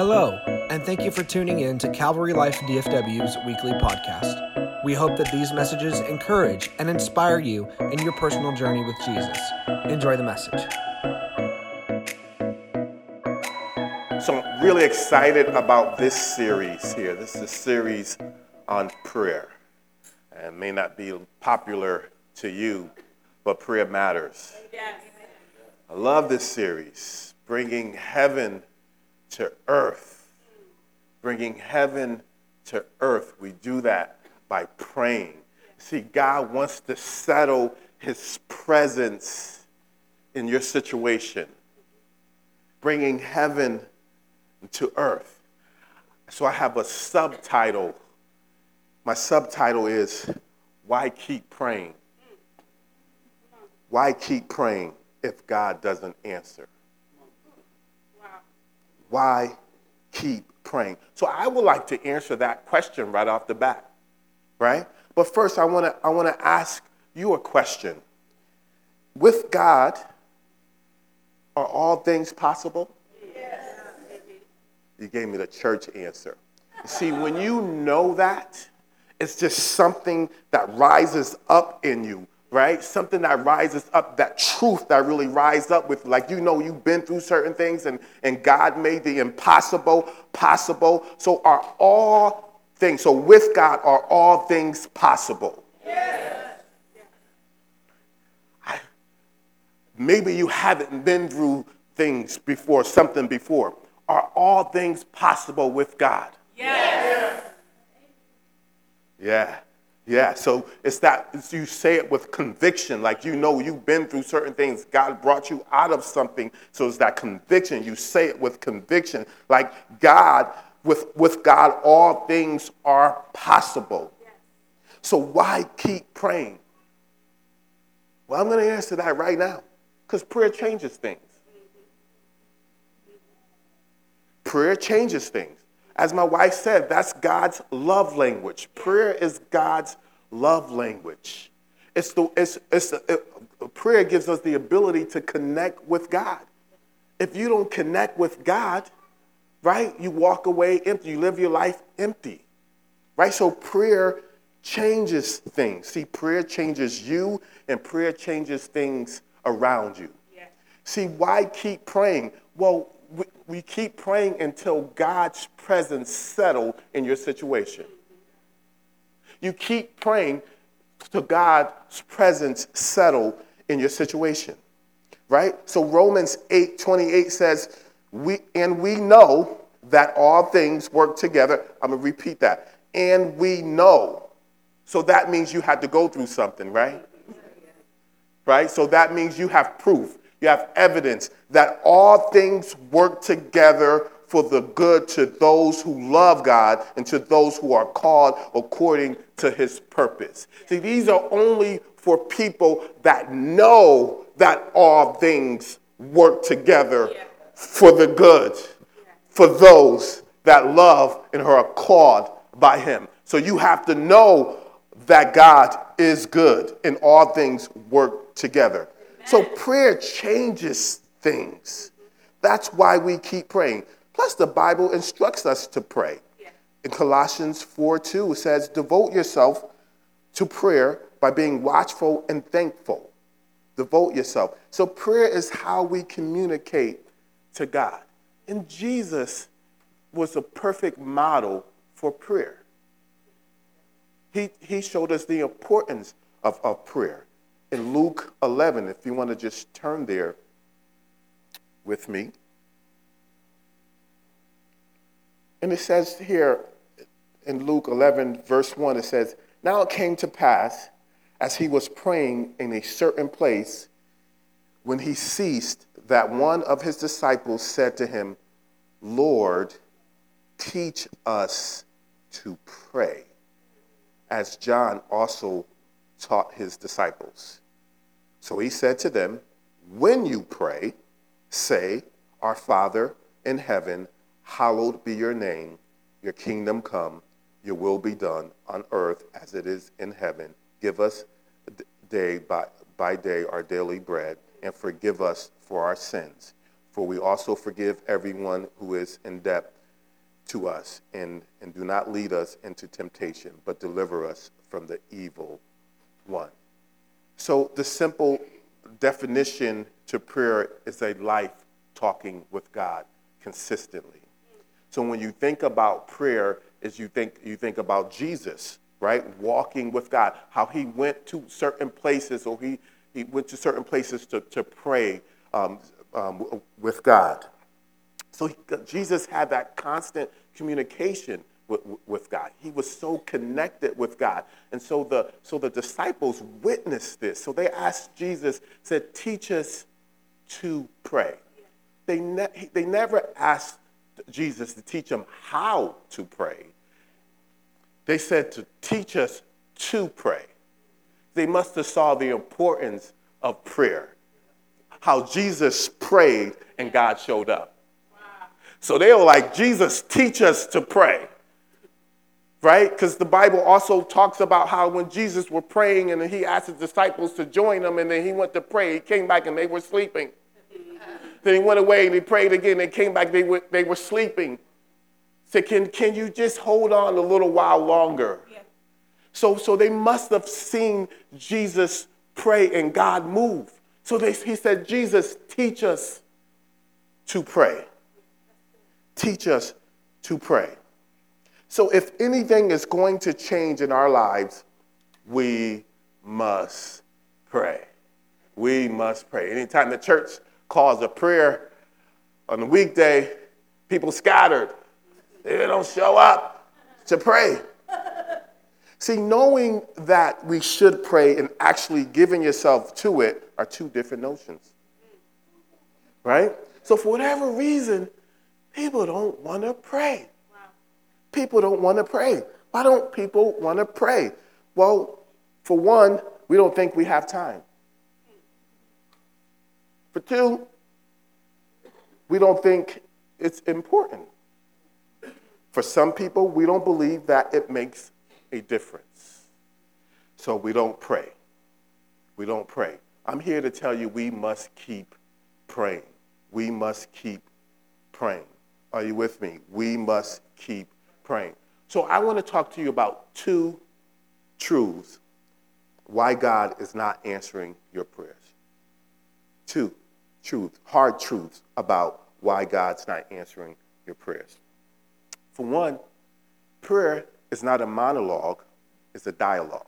Hello, and thank you for tuning in to Calvary Life DFW's weekly podcast. We hope that these messages encourage and inspire you in your personal journey with Jesus. Enjoy the message. So I'm really excited about this series here. This is a series on prayer. And may not be popular to you, but prayer matters. I love this series, bringing heaven to earth. Bringing heaven to earth. We do that by praying. See, God wants to settle his presence in your situation, bringing heaven to earth. So I have a subtitle. My subtitle is Why Keep Praying? Why keep praying if God doesn't answer? Why keep praying? So I would like to answer that question right off the bat, right? But first, I want to I want to ask you a question. With God, are all things possible? Yes. You gave me the church answer. See, when you know that, it's just something that rises up in you right? Something that rises up, that truth that really rises up with, like, you know, you've been through certain things and, and God made the impossible possible. So, are all things, so with God, are all things possible? Yes. I, maybe you haven't been through things before, something before. Are all things possible with God? Yes. Yeah. Yeah, so it's that you say it with conviction, like you know you've been through certain things. God brought you out of something, so it's that conviction. You say it with conviction, like God, with, with God, all things are possible. So why keep praying? Well, I'm going to answer that right now, because prayer changes things. Prayer changes things. As my wife said, that's God's love language. Prayer is God's love language. It's the, it's, it's the, it, uh, prayer gives us the ability to connect with God. If you don't connect with God, right, you walk away empty. You live your life empty, right? So prayer changes things. See, prayer changes you, and prayer changes things around you. Yeah. See, why keep praying? Well, we, keep praying until God's presence settle in your situation. You keep praying to God's presence settle in your situation. Right? So Romans 8 28 says, we, and we know that all things work together. I'm going to repeat that. And we know. So that means you had to go through something, right? Right? So that means you have proof, you have evidence that all things work together for the good to those who love God and to those who are called according to his purpose. See, these are only for people that know that all things work together for the good, for those that love and are called by him. So you have to know that God is good and all things work together. So prayer changes things. That's why we keep praying. Plus, the Bible instructs us to pray. In Colossians 4 2, it says, Devote yourself to prayer by being watchful and thankful. Devote yourself. So, prayer is how we communicate to God. And Jesus was a perfect model for prayer. He, he showed us the importance of, of prayer. In Luke 11, if you want to just turn there with me. And it says here in Luke 11, verse 1, it says, Now it came to pass, as he was praying in a certain place, when he ceased, that one of his disciples said to him, Lord, teach us to pray, as John also taught his disciples. So he said to them, When you pray, say, Our Father in heaven, Hallowed be your name, your kingdom come, your will be done on earth as it is in heaven. Give us day by, by day our daily bread, and forgive us for our sins. For we also forgive everyone who is in debt to us and, and do not lead us into temptation, but deliver us from the evil one. So, the simple definition to prayer is a life talking with God consistently. So, when you think about prayer, is you think, you think about Jesus, right? Walking with God, how he went to certain places or he, he went to certain places to, to pray um, um, with God. So he, Jesus had that constant communication with, with, God. He was so connected with God. And so the, so the disciples witnessed this. So they asked Jesus, said, teach us to pray. They, ne- they never asked Jesus to teach them how to pray. They said to teach us to pray. They must have saw the importance of prayer. How Jesus prayed and God showed up. So they were like, Jesus, teach us to pray. Right? Because the Bible also talks about how when Jesus were praying and he asked his disciples to join him and then he went to pray, he came back and they were sleeping. then he went away and he prayed again. They came back, they were, they were sleeping. Said, can, can you just hold on a little while longer? Yeah. So, so they must have seen Jesus pray and God move. So they, he said, Jesus, teach us to pray. Teach us to pray. So, if anything is going to change in our lives, we must pray. We must pray. Anytime the church calls a prayer on the weekday, people scattered. They don't show up to pray. See, knowing that we should pray and actually giving yourself to it are two different notions. Right? So, for whatever reason, People don't want to pray. People don't want to pray. Why don't people want to pray? Well, for one, we don't think we have time. For two, we don't think it's important. For some people, we don't believe that it makes a difference. So we don't pray. We don't pray. I'm here to tell you we must keep praying. We must keep praying. Are you with me? We must keep praying. So I want to talk to you about two truths why God is not answering your prayers. Two truths, hard truths about why God's not answering your prayers. For one, prayer is not a monologue, it's a dialogue.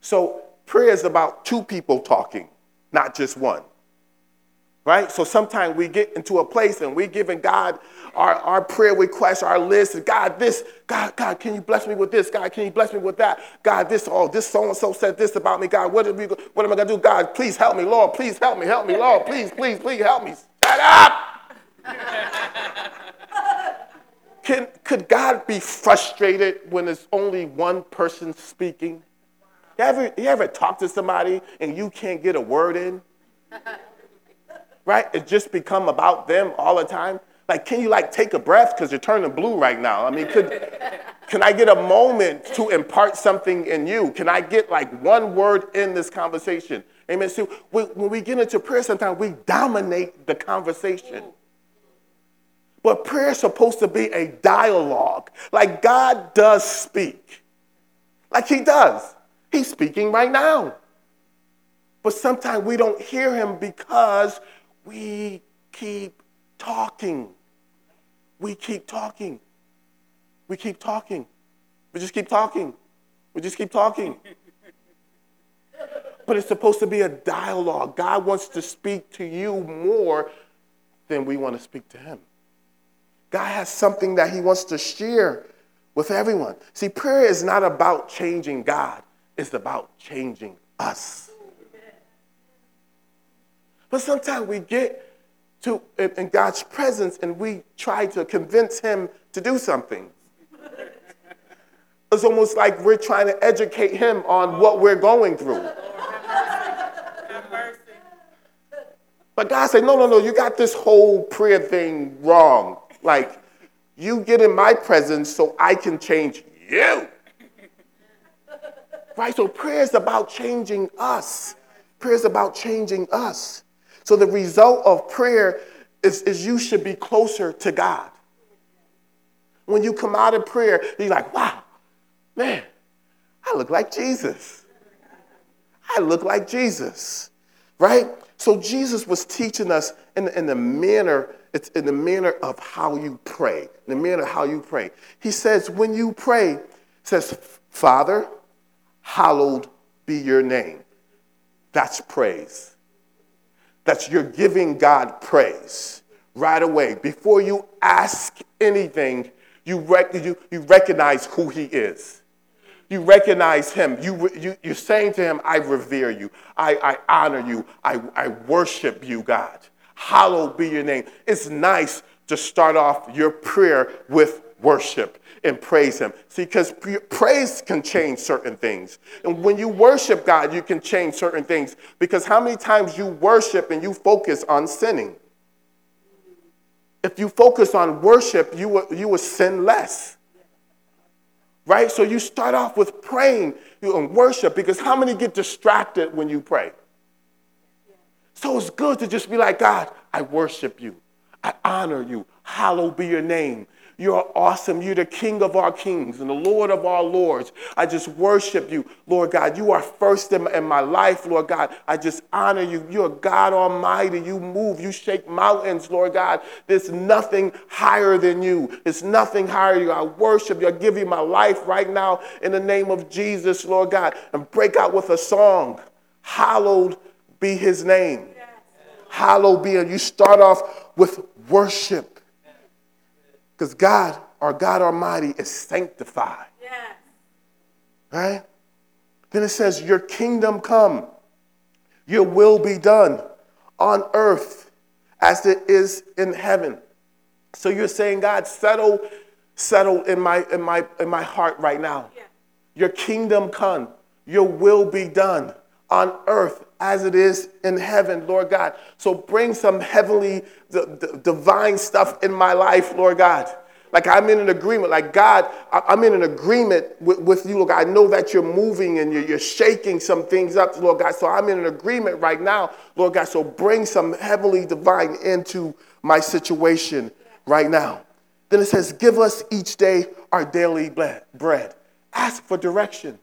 So prayer is about two people talking, not just one right? So sometimes we get into a place and we're giving God our, our prayer requests, our list. God, this, God, God, can you bless me with this? God, can you bless me with that? God, this, oh, this so and so said this about me. God, what, are we, what am I going to do? God, please help me. Lord, please help me. Help me, Lord. Please, please, please help me. Shut up! Can, could God be frustrated when there's only one person speaking? You ever, you ever talk to somebody and you can't get a word in? Right? It just become about them all the time. Like, can you like take a breath because you're turning blue right now? I mean, could can I get a moment to impart something in you? Can I get like one word in this conversation? Amen. So when we get into prayer, sometimes we dominate the conversation. But prayer is supposed to be a dialogue. Like God does speak. Like He does. He's speaking right now. But sometimes we don't hear Him because we keep talking. We keep talking. We keep talking. We just keep talking. We just keep talking. but it's supposed to be a dialogue. God wants to speak to you more than we want to speak to Him. God has something that He wants to share with everyone. See, prayer is not about changing God, it's about changing us. But sometimes we get to in God's presence and we try to convince him to do something. It's almost like we're trying to educate him on what we're going through. But God said, no, no, no, you got this whole prayer thing wrong. Like, you get in my presence so I can change you. Right? So prayer is about changing us. Prayer is about changing us. So the result of prayer is, is you should be closer to God. When you come out of prayer, you're like, wow, man, I look like Jesus. I look like Jesus, right? So Jesus was teaching us in, in the manner, it's in the manner of how you pray, in the manner of how you pray. He says, when you pray, says, Father, hallowed be your name. That's praise. That's you're giving God praise right away. Before you ask anything, you, rec- you, you recognize who He is. You recognize Him. You, you, you're saying to Him, I revere you. I, I honor you. I, I worship you, God. Hallowed be your name. It's nice to start off your prayer with worship and praise Him. See, because praise can change certain things. And when you worship God, you can change certain things. Because how many times you worship and you focus on sinning? If you focus on worship, you will, you will sin less. Right? So you start off with praying and worship because how many get distracted when you pray? So it's good to just be like, God, I worship you. I honor you. Hallowed be your name. You're awesome. You're the King of our kings and the Lord of our lords. I just worship you, Lord God. You are first in my, in my life, Lord God. I just honor you. You're God Almighty. You move, you shake mountains, Lord God. There's nothing higher than you. There's nothing higher than you. I worship you. I give you my life right now in the name of Jesus, Lord God. And break out with a song. Hallowed be his name. Hallowed be. You start off with worship. Because God, our God Almighty, is sanctified. Yes. Right? Then it says, Your kingdom come, your will be done on earth as it is in heaven. So you're saying, God, settle, settle in my in my in my heart right now. Yeah. Your kingdom come, your will be done on earth as it is in heaven, Lord God. So bring some heavenly, divine stuff in my life, Lord God. Like I'm in an agreement, like God, I'm in an agreement with, with you, Lord God. I know that you're moving and you're, you're shaking some things up, Lord God. So I'm in an agreement right now, Lord God. So bring some heavenly divine into my situation right now. Then it says, Give us each day our daily bread. Ask for direction.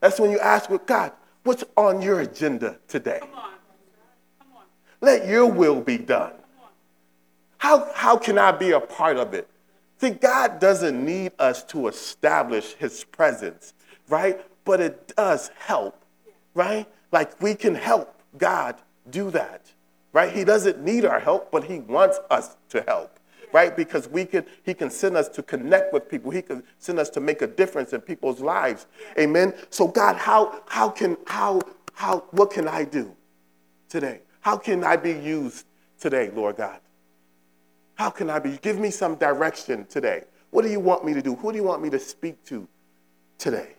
That's when you ask with God, What's on your agenda today? Come on. Come on. Let your will be done. How, how can I be a part of it? See, God doesn't need us to establish his presence, right? But it does help, right? Like we can help God do that, right? He doesn't need our help, but he wants us to help, right? Because we can, he can send us to connect with people. He can send us to make a difference in people's lives. Amen. So God, how, how can, how, how, what can I do today? How can I be used today, Lord God? How can I be? Give me some direction today. What do you want me to do? Who do you want me to speak to today?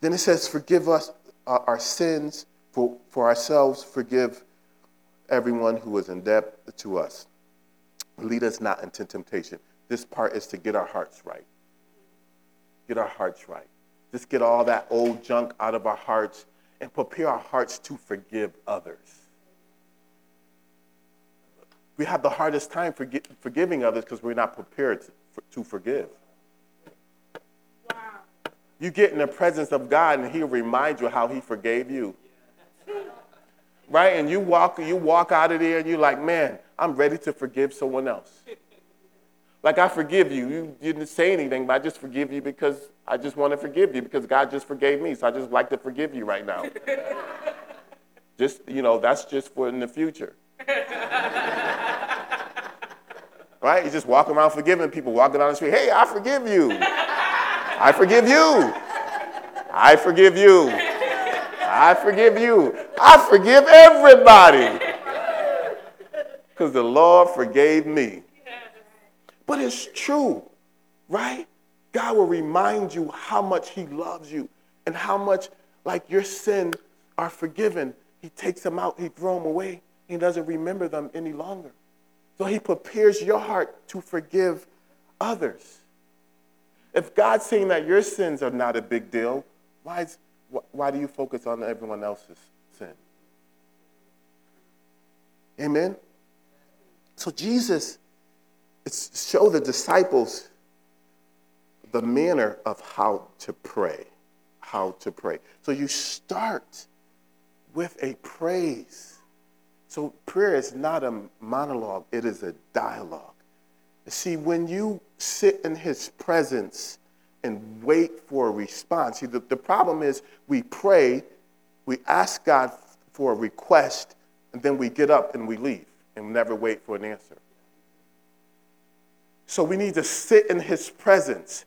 Then it says, Forgive us uh, our sins, for, for ourselves, forgive everyone who is in debt to us. Lead us not into temptation. This part is to get our hearts right. Get our hearts right. Just get all that old junk out of our hearts and prepare our hearts to forgive others we have the hardest time forgi- forgiving others because we're not prepared to, for, to forgive. Wow. You get in the presence of God and He'll remind you how He forgave you. Right? And you walk, you walk out of there and you're like, man, I'm ready to forgive someone else. Like, I forgive you. You didn't say anything, but I just forgive you because I just want to forgive you because God just forgave me. So I just like to forgive you right now. just, you know, that's just for in the future. Right? You just walk around forgiving people, walking down the street. Hey, I forgive you. I forgive you. I forgive you. I forgive you. I forgive everybody. Because the Lord forgave me. But it's true, right? God will remind you how much He loves you and how much, like your sin, are forgiven. He takes them out, He throws them away. He doesn't remember them any longer. So he prepares your heart to forgive others. If God's saying that your sins are not a big deal, why, is, why do you focus on everyone else's sin? Amen. So Jesus showed the disciples the manner of how to pray. How to pray. So you start with a praise. So prayer is not a monologue, it is a dialogue. See, when you sit in his presence and wait for a response, see, the, the problem is we pray, we ask God for a request, and then we get up and we leave and never wait for an answer. So we need to sit in his presence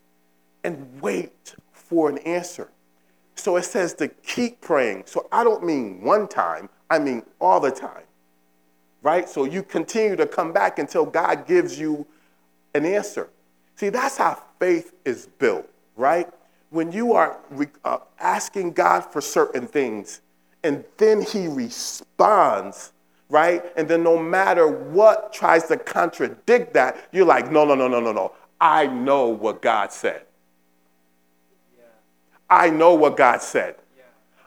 and wait for an answer. So it says to keep praying. So I don't mean one time, I mean all the time. Right? So you continue to come back until God gives you an answer. See, that's how faith is built, right? When you are uh, asking God for certain things and then He responds, right? And then no matter what tries to contradict that, you're like, no, no, no, no, no, no. I know what God said. I know what God said.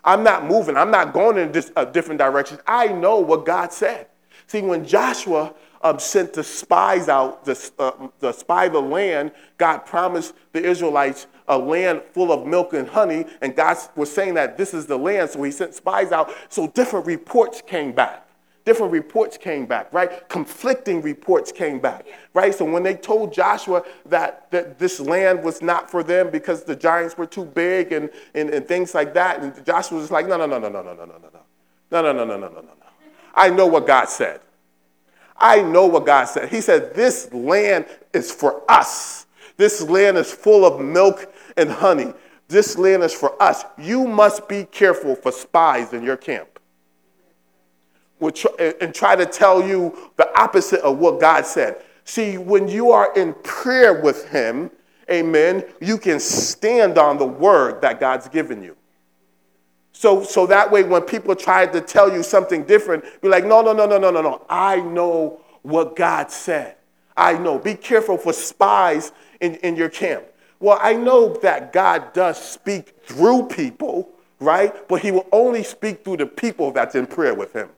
I'm not moving. I'm not going in a different direction. I know what God said. See, when Joshua um, sent the spies out to, uh, to spy the land, God promised the Israelites a land full of milk and honey, and God was saying that this is the land, so he sent spies out. So different reports came back different reports came back, right? Conflicting reports came back, right? So when they told Joshua that, that this land was not for them because the giants were too big and, and, and things like that, and Joshua was like, no, no, no, no, no, no, no, no, no, no, no, no, no, no, no, no, no, no. I know what God said. I know what God said. He said, this land is for us. This land is full of milk and honey. This land is for us. You must be careful for spies in your camp and try to tell you the opposite of what God said. See, when you are in prayer with Him, amen, you can stand on the word that God's given you. So, so that way, when people try to tell you something different, you're like, no, no, no, no, no, no, no. I know what God said. I know. Be careful for spies in, in your camp. Well, I know that God does speak through people, right? But He will only speak through the people that's in prayer with Him.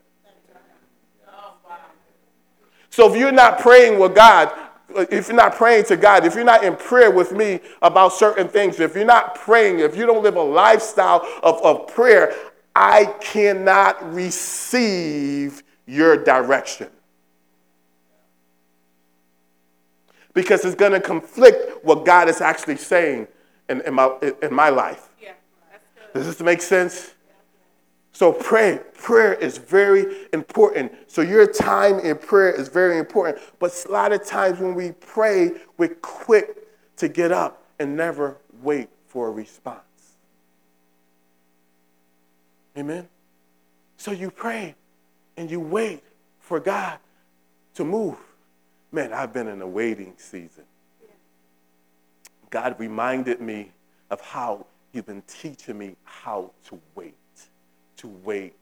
So if you're not praying with God, if you're not praying to God, if you're not in prayer with me about certain things, if you're not praying, if you don't live a lifestyle of, of prayer, I cannot receive your direction. Because it's going to conflict what God is actually saying in, in, my, in my life. Yeah, Does this make sense? So pray. Prayer is very important. So your time in prayer is very important. But a lot of times when we pray, we're quick to get up and never wait for a response. Amen? So you pray and you wait for God to move. Man, I've been in a waiting season. God reminded me of how He's been teaching me how to wait to wait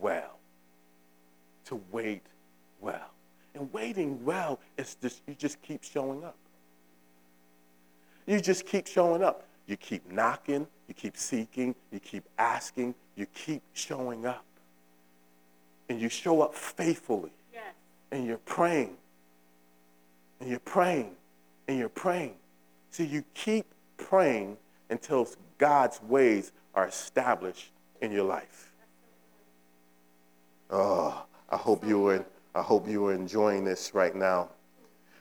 well. To wait well. And waiting well is just, you just keep showing up. You just keep showing up. You keep knocking, you keep seeking, you keep asking, you keep showing up. And you show up faithfully. Yes. And you're praying. And you're praying. And you're praying. See, you keep praying until God's ways are established in your life. Oh, I hope you are, I hope you are enjoying this right now.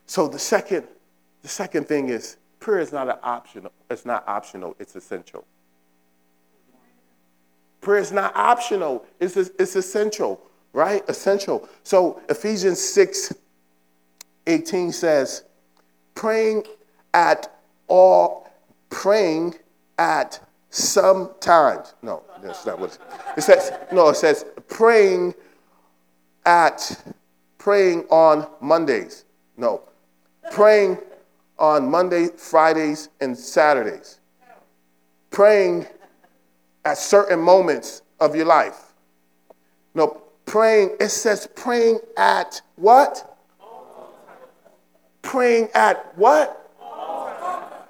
So the second, the second thing is prayer is not an optional. It's not optional. It's essential. Prayer is not optional. It's, it's essential, right? Essential. So Ephesians 6, 18 says, praying at all, praying at some times. No, that's not what it says. No, it says praying at praying on Mondays. No, praying on Monday, Fridays, and Saturdays. Praying at certain moments of your life. No, praying, it says praying at what? Praying at what?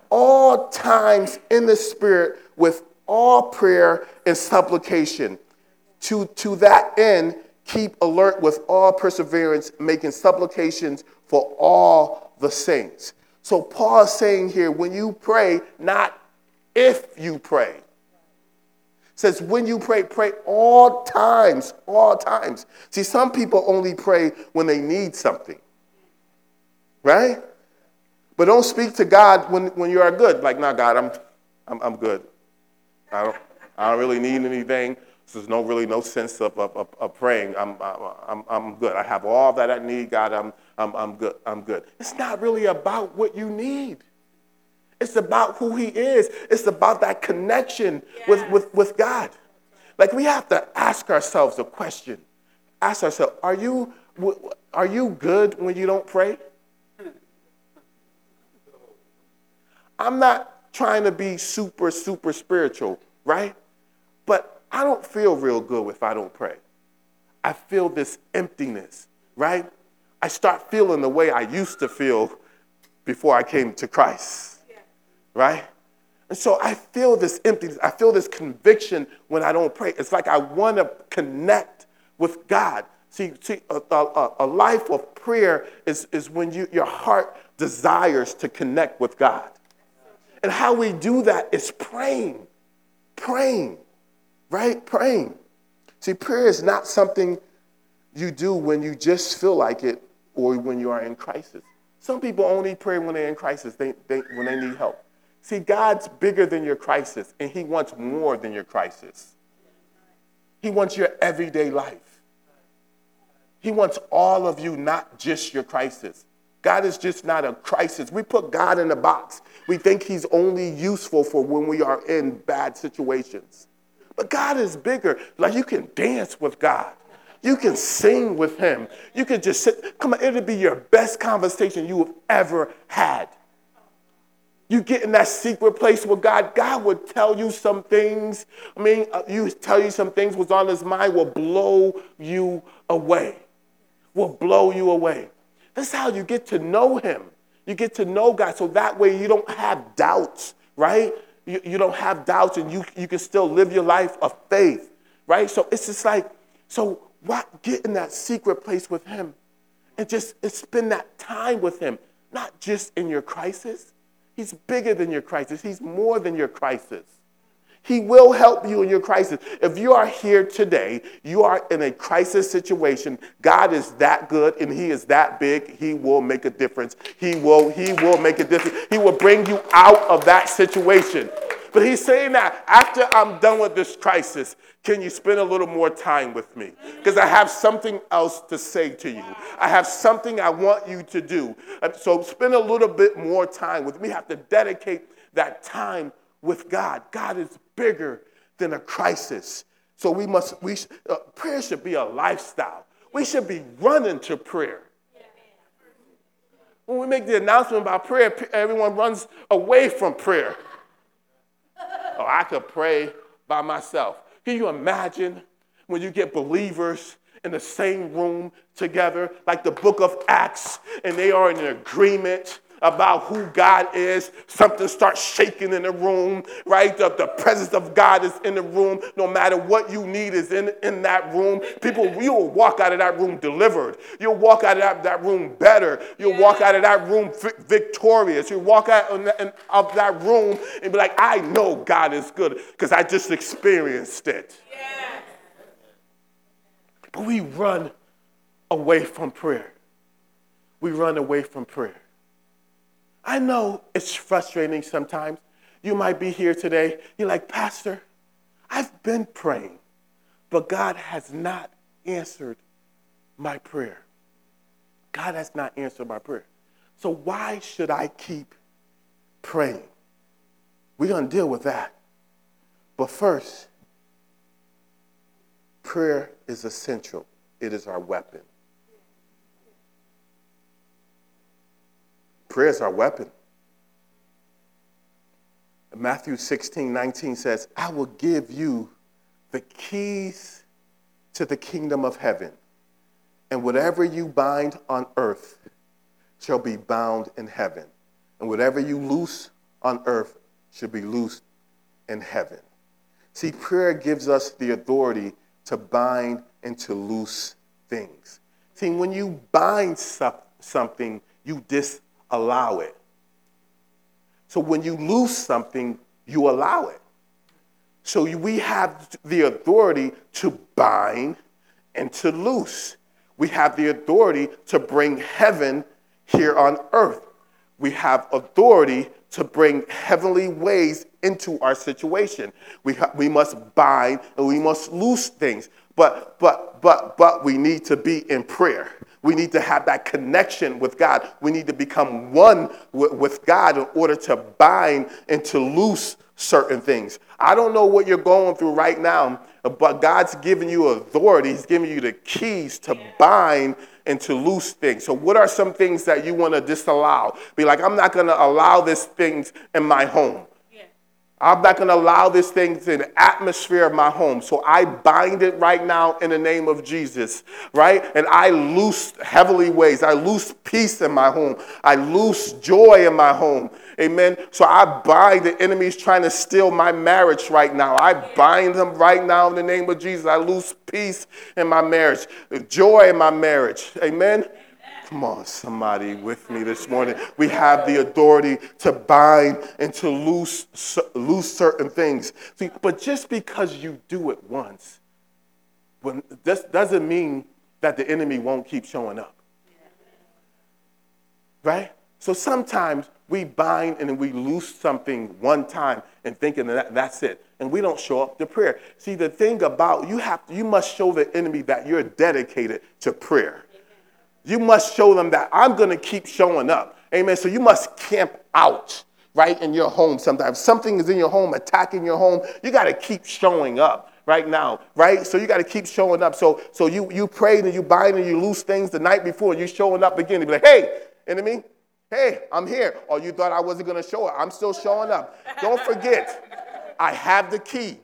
All times in the Spirit with all prayer and supplication. To, to that end, Keep alert with all perseverance, making supplications for all the saints. So Paul is saying here, when you pray, not if you pray. says when you pray, pray all times, all times. See, some people only pray when they need something. Right? But don't speak to God when, when you are good. Like, nah, God, I'm, I'm, I'm good. I don't, I don't really need anything. So there's no really no sense of, of, of, praying. I'm, I'm, I'm good. I have all that I need, God. I'm, I'm, I'm good. I'm good. It's not really about what you need. It's about who He is. It's about that connection with, with, with God. Like we have to ask ourselves a question. Ask ourselves, are you, are you good when you don't pray? I'm not trying to be super, super spiritual, right? But I don't feel real good if I don't pray. I feel this emptiness, right? I start feeling the way I used to feel before I came to Christ, right? And so I feel this emptiness. I feel this conviction when I don't pray. It's like I want to connect with God. See, see a, a, a life of prayer is, is when you, your heart desires to connect with God. And how we do that is praying, praying right? Praying. See, prayer is not something you do when you just feel like it or when you are in crisis. Some people only pray when they're in crisis, they, they, when they need help. See, God's bigger than your crisis, and He wants more than your crisis. He wants your everyday life. He wants all of you, not just your crisis. God is just not a crisis. We put God in a box. We think He's only useful for when we are in bad situations. But God is bigger. Like you can dance with God. You can sing with him. You can just sit. Come on, it'll be your best conversation you have ever had. You get in that secret place with God, God would tell you some things. I mean, uh, you tell you some things what's on his mind will blow you away. Will blow you away. That's how you get to know him. You get to know God so that way you don't have doubts, right? you, you don't have doubts and you, you can still live your life of faith, right? So it's just like, so what? Get in that secret place with Him and just and spend that time with Him, not just in your crisis. He's bigger than your crisis, He's more than your crisis. He will help you in your crisis. If you are here today, you are in a crisis situation. God is that good and he is that big. He will make a difference. He will he will make a difference. He will bring you out of that situation. But he's saying that after I'm done with this crisis, can you spend a little more time with me? Because I have something else to say to you. I have something I want you to do. Uh, so spend a little bit more time with me. We have to dedicate that time with God. God is bigger than a crisis. So we must, we, uh, prayer should be a lifestyle. We should be running to prayer. When we make the announcement about prayer, everyone runs away from prayer. Oh, I could pray by myself. Can you imagine when you get believers in the same room together, like the book of Acts, and they are in agreement about who God is, something starts shaking in the room, right? The, the presence of God is in the room. No matter what you need is in, in that room. People, you will walk out of that room delivered. You'll walk out of that, that room better. You'll yeah. walk out of that room victorious. You'll walk out of that room and be like, I know God is good because I just experienced it. Yeah. But we run away from prayer. We run away from prayer. I know it's frustrating sometimes. You might be here today. You're like, Pastor, I've been praying, but God has not answered my prayer. God has not answered my prayer. So why should I keep praying? We're going to deal with that. But first, prayer is essential, it is our weapon. Prayer is our weapon. Matthew 16, 19 says, I will give you the keys to the kingdom of heaven, and whatever you bind on earth shall be bound in heaven, and whatever you loose on earth shall be loosed in heaven. See, prayer gives us the authority to bind and to loose things. See, when you bind something, you disallow it. So when you lose something, you allow it. So we have the authority to bind and to loose. We have the authority to bring heaven here on earth. We have authority to bring heavenly ways into our situation. We, ha- we must bind and we must loose things. But, but, but, but we need to be in prayer. We need to have that connection with God. We need to become one with, God in order to bind and to loose certain things. I don't know what you're going through right now, but God's giving you authority. He's giving you the keys to bind and to loose things. So, what are some things that you want to disallow? Be like, I'm not going to allow these things in my home. I'm not going to allow this thing in the atmosphere of my home. So I bind it right now in the name of Jesus, right? And I loose heavenly ways. I loose peace in my home. I loose joy in my home. Amen. So I bind the enemies trying to steal my marriage right now. I bind them right now in the name of Jesus. I lose peace in my marriage, joy in my marriage. Amen. Come on, somebody with me this morning. We have the authority to bind and to loose, loose certain things. See, but just because you do it once, when, this doesn't mean that the enemy won't keep showing up. Right? So sometimes we bind and we loose something one time and thinking that that's it. And we don't show up to prayer. See, the thing about you have you must show the enemy that you're dedicated to prayer. You must show them that I'm going to keep showing up. Amen. So you must camp out right in your home sometimes. Something is in your home, attacking your home. You got to keep showing up right now, right? So you got to keep showing up. So, so you, you prayed and you bind and you lose things the night before, and you showing up again. You be like, hey, enemy, hey, I'm here. Or you thought I wasn't going to show up. I'm still showing up. Don't forget, I have the key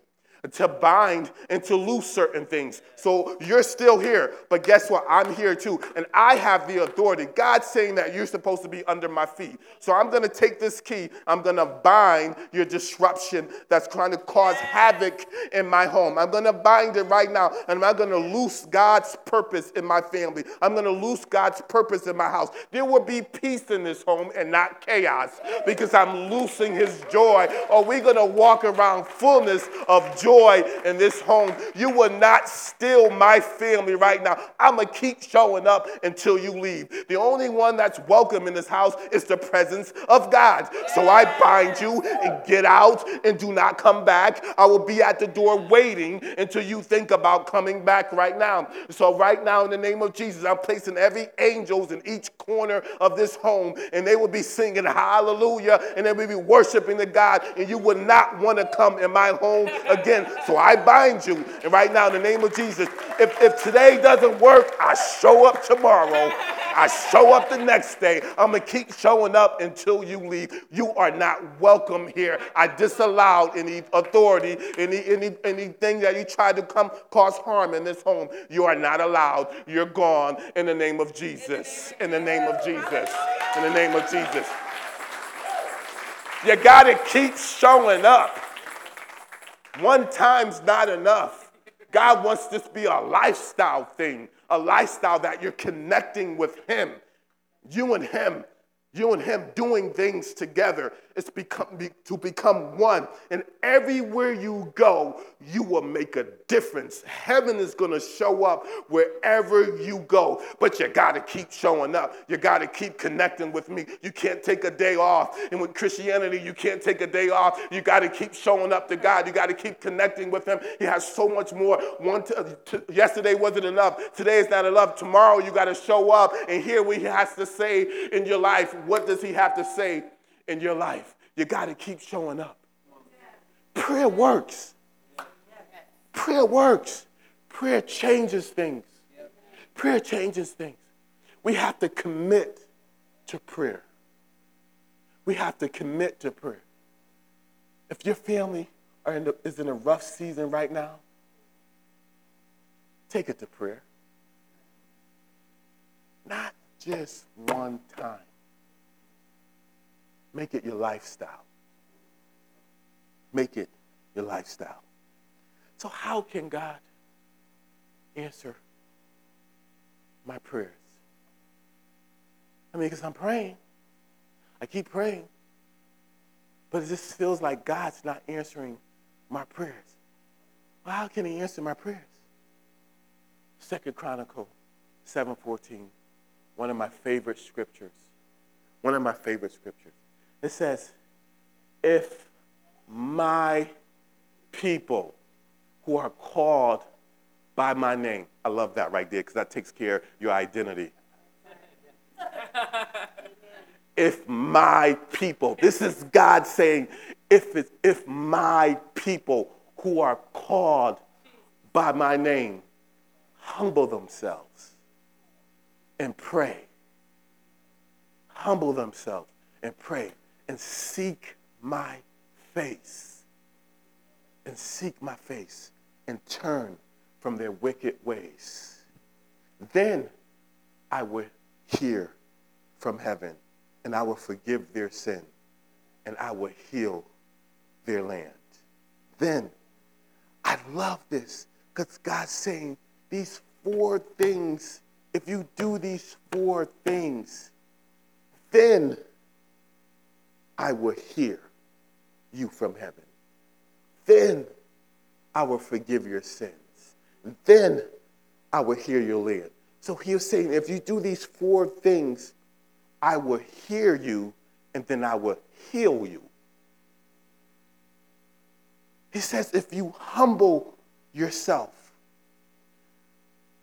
to bind and to loose certain things. So you're still here, but guess what? I'm here too. And I have the authority. God's saying that you're supposed to be under my feet. So I'm going to take this key, I'm going to bind your disruption that's trying to cause havoc in my home. I'm going to bind it right now, and I'm going to loose God's purpose in my family. I'm going to loose God's purpose in my house. There will be peace in this home and not chaos because I'm loosing his joy. Or we're going to walk around fullness of joy joy in this home. You will not steal my family right now. I'm going to keep showing up until you leave. The only one that's welcome in this house is the presence of God. So I bind you and get out and do not come back. I will be at the door waiting until you think about coming back right now. So right now, in the name of Jesus, I'm placing every angels in each corner of this home, and they will be singing hallelujah, and they will be worshiping the God, and you will not want to come in my home again so I bind you. And right now, in the name of Jesus, if, if today doesn't work, I show up tomorrow. I show up the next day. I'm going to keep showing up until you leave. You are not welcome here. I disallowed any authority, any, any, anything that you try to come cause harm in this home. You are not allowed. You're gone in the name of Jesus. In the name of Jesus. In the name of Jesus. You got to keep showing up. One time's not enough. God wants this to be a lifestyle thing, a lifestyle that you're connecting with Him, you and Him you and him doing things together is become, be, to become one. And everywhere you go, you will make a difference. Heaven is going to show up wherever you go. But you got to keep showing up. You got to keep connecting with me. You can't take a day off. And with Christianity, you can't take a day off. You got to keep showing up to God. You got to keep connecting with him. He has so much more. One to, to, yesterday wasn't enough. Today is not enough. Tomorrow you got to show up and hear what he has to say in your life what does he have to say in your life? You got to keep showing up. Prayer works. Prayer works. Prayer changes things. Prayer changes things. We have to commit to prayer. We have to commit to prayer. If your family in the, is in a rough season right now, take it to prayer. Not just one time. Make it your lifestyle. Make it your lifestyle. So, how can God answer my prayers? I mean, because I'm praying. I keep praying. But it just feels like God's not answering my prayers. Well, how can he answer my prayers? Second Chronicle 7:14, one of my favorite scriptures. One of my favorite scriptures. It says, if my people who are called by my name. I love that right there because that takes care of your identity. if my people, this is God saying, if, it, if my people who are called by my name humble themselves and pray, humble themselves and pray and seek my face, and seek my face and turn from their wicked ways. Then I will hear from heaven, and I will forgive their sin, and I will heal their land. Then I love this because God's saying these four things, if you do these four things, then I will hear you from heaven. Then I will forgive your sins. Then I will hear your land. So he was saying, if you do these four things, I will hear you and then I will heal you. He says, if you humble yourself,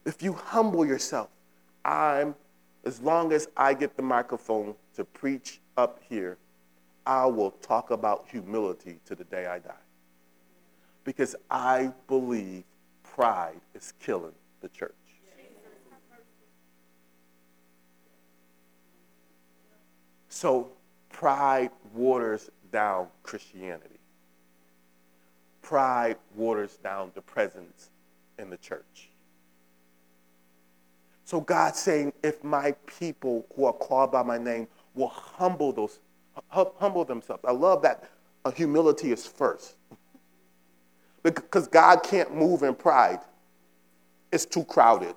if you humble yourself, I'm, as long as I get the microphone to preach up here, I will talk about humility to the day I die because I believe pride is killing the church. So pride waters down Christianity. Pride waters down the presence in the church. So God's saying, if my people who are called by my name will humble those, humble themselves. I love that humility is first because God can't move in pride. It's too crowded.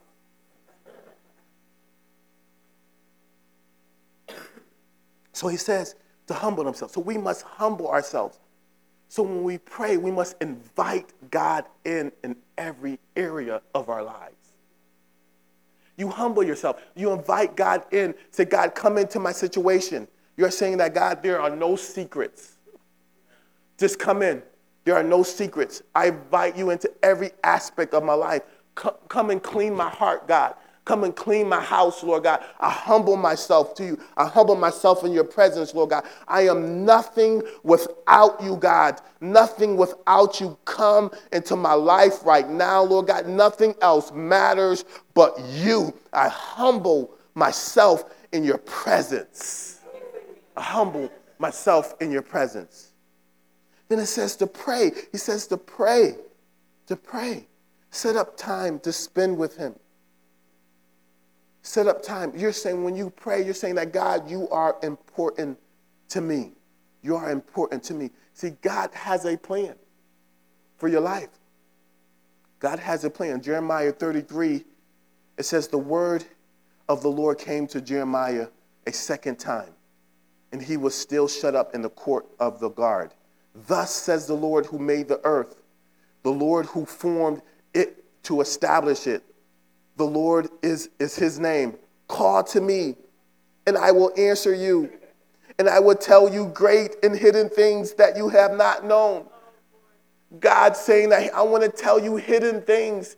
So he says to humble himself. So we must humble ourselves. So when we pray, we must invite God in in every area of our lives. You humble yourself. You invite God in. Say, God, come into my situation. You're saying that, God, there are no secrets. Just come in. There are no secrets. I invite you into every aspect of my life. Come and clean my heart, God. Come and clean my house, Lord God. I humble myself to you. I humble myself in your presence, Lord God. I am nothing without you, God. Nothing without you. Come into my life right now, Lord God. Nothing else matters but you. I humble myself in your presence. I humble myself in your presence. Then it says to pray. He says to pray, to pray. Set up time to spend with Him. Set up time. You're saying when you pray, you're saying that God, you are important to me. You are important to me. See, God has a plan for your life. God has a plan. Jeremiah 33, it says, The word of the Lord came to Jeremiah a second time, and he was still shut up in the court of the guard. Thus says the Lord who made the earth, the Lord who formed it to establish it. The Lord is, is his name. Call to me, and I will answer you, and I will tell you great and hidden things that you have not known. God saying that I want to tell you hidden things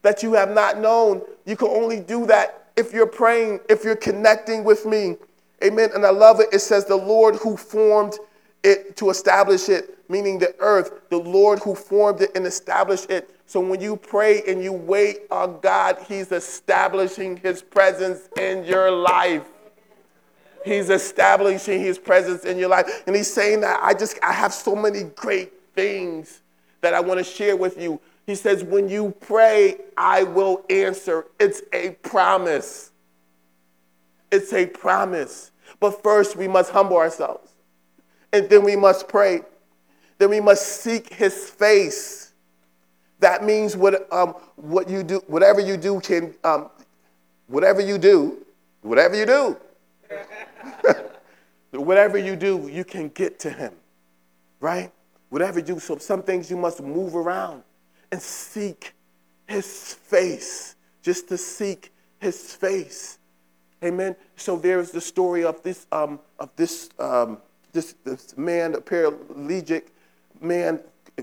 that you have not known. You can only do that if you're praying, if you're connecting with me. Amen. And I love it. It says, The Lord who formed it to establish it, meaning the earth, the Lord who formed it and established it. So when you pray and you wait on God, He's establishing His presence in your life. He's establishing His presence in your life. And He's saying that I just, I have so many great things that I want to share with you. He says, when you pray, I will answer. It's a promise. It's a promise. But first, we must humble ourselves and then we must pray. Then we must seek his face. That means what, um, what you do, whatever you do can, um, whatever you do, whatever you do, whatever you do, you can get to him, right? Whatever you do. So some things you must move around and seek his face, just to seek his face. Amen. So there's the story of this um, of this, um, this this man, a paralytic man,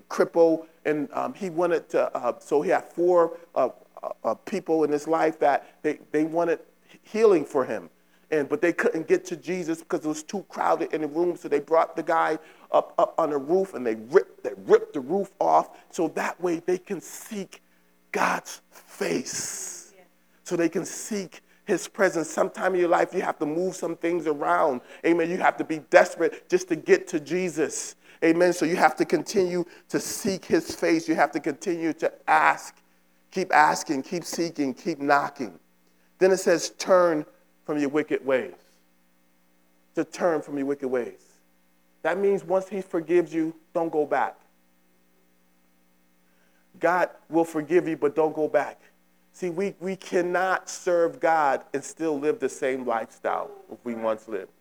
cripple, and um, he wanted to. Uh, so he had four uh, uh, uh, people in his life that they, they wanted healing for him, and but they couldn't get to Jesus because it was too crowded in the room. So they brought the guy up up on the roof, and they ripped they ripped the roof off so that way they can seek God's face, yeah. so they can seek his presence. Sometime in your life, you have to move some things around. Amen. You have to be desperate just to get to Jesus. Amen. So you have to continue to seek his face. You have to continue to ask. Keep asking, keep seeking, keep knocking. Then it says, turn from your wicked ways. To turn from your wicked ways. That means once he forgives you, don't go back. God will forgive you, but don't go back. See, we, we cannot serve God and still live the same lifestyle we once lived.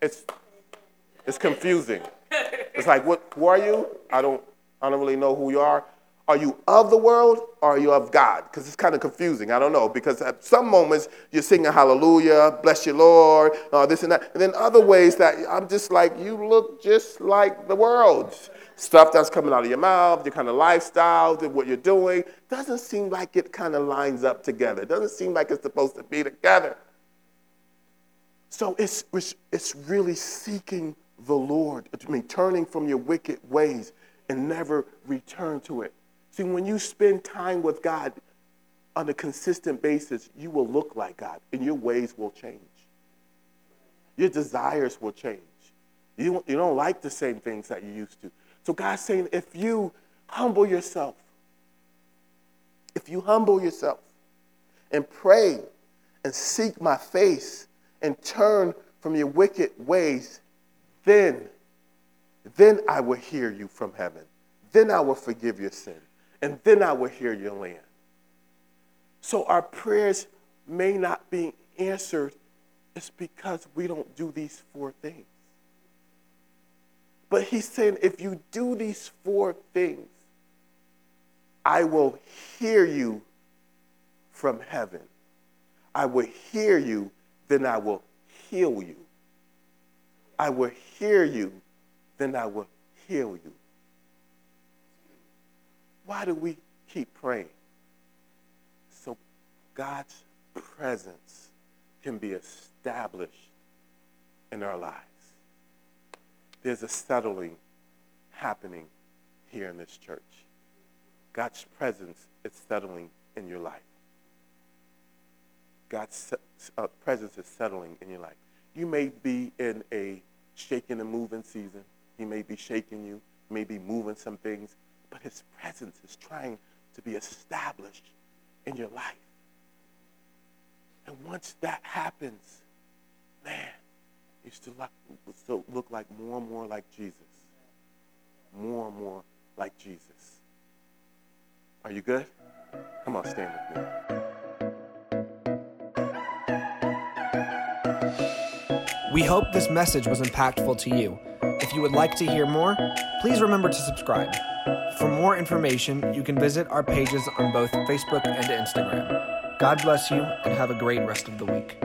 It's, it's confusing. It's like, what, who are you? I don't, I don't really know who you are. Are you of the world or are you of God? Because it's kind of confusing. I don't know. Because at some moments you're singing hallelujah, bless you, Lord, uh, this and that. And then other ways that I'm just like, you look just like the world stuff that's coming out of your mouth, your kind of lifestyle, what you're doing, doesn't seem like it kind of lines up together. It doesn't seem like it's supposed to be together. So it's, it's really seeking the Lord. I mean, turning from your wicked ways and never return to it. See, when you spend time with God on a consistent basis, you will look like God and your ways will change. Your desires will change. You you don't like the same things that you used to. So God's saying, if you humble yourself, if you humble yourself and pray and seek my face and turn from your wicked ways, then, then I will hear you from heaven. Then I will forgive your sin. And then I will hear your land. So our prayers may not be answered. It's because we don't do these four things. But he's saying, if you do these four things, I will hear you from heaven. I will hear you, then I will heal you. I will hear you, then I will heal you. Why do we keep praying? So God's presence can be established in our lives there's a settling happening here in this church. God's presence is settling in your life. God's uh, presence is settling in your life. You may be in a shaking and moving season. He may be shaking you, may be moving some things, but his presence is trying to be established in your life. And once that happens, man, you still look, look like more and more like Jesus. More and more like Jesus. Are you good? Come on, stand with me. We hope this message was impactful to you. If you would like to hear more, please remember to subscribe. For more information, you can visit our pages on both Facebook and Instagram. God bless you and have a great rest of the week.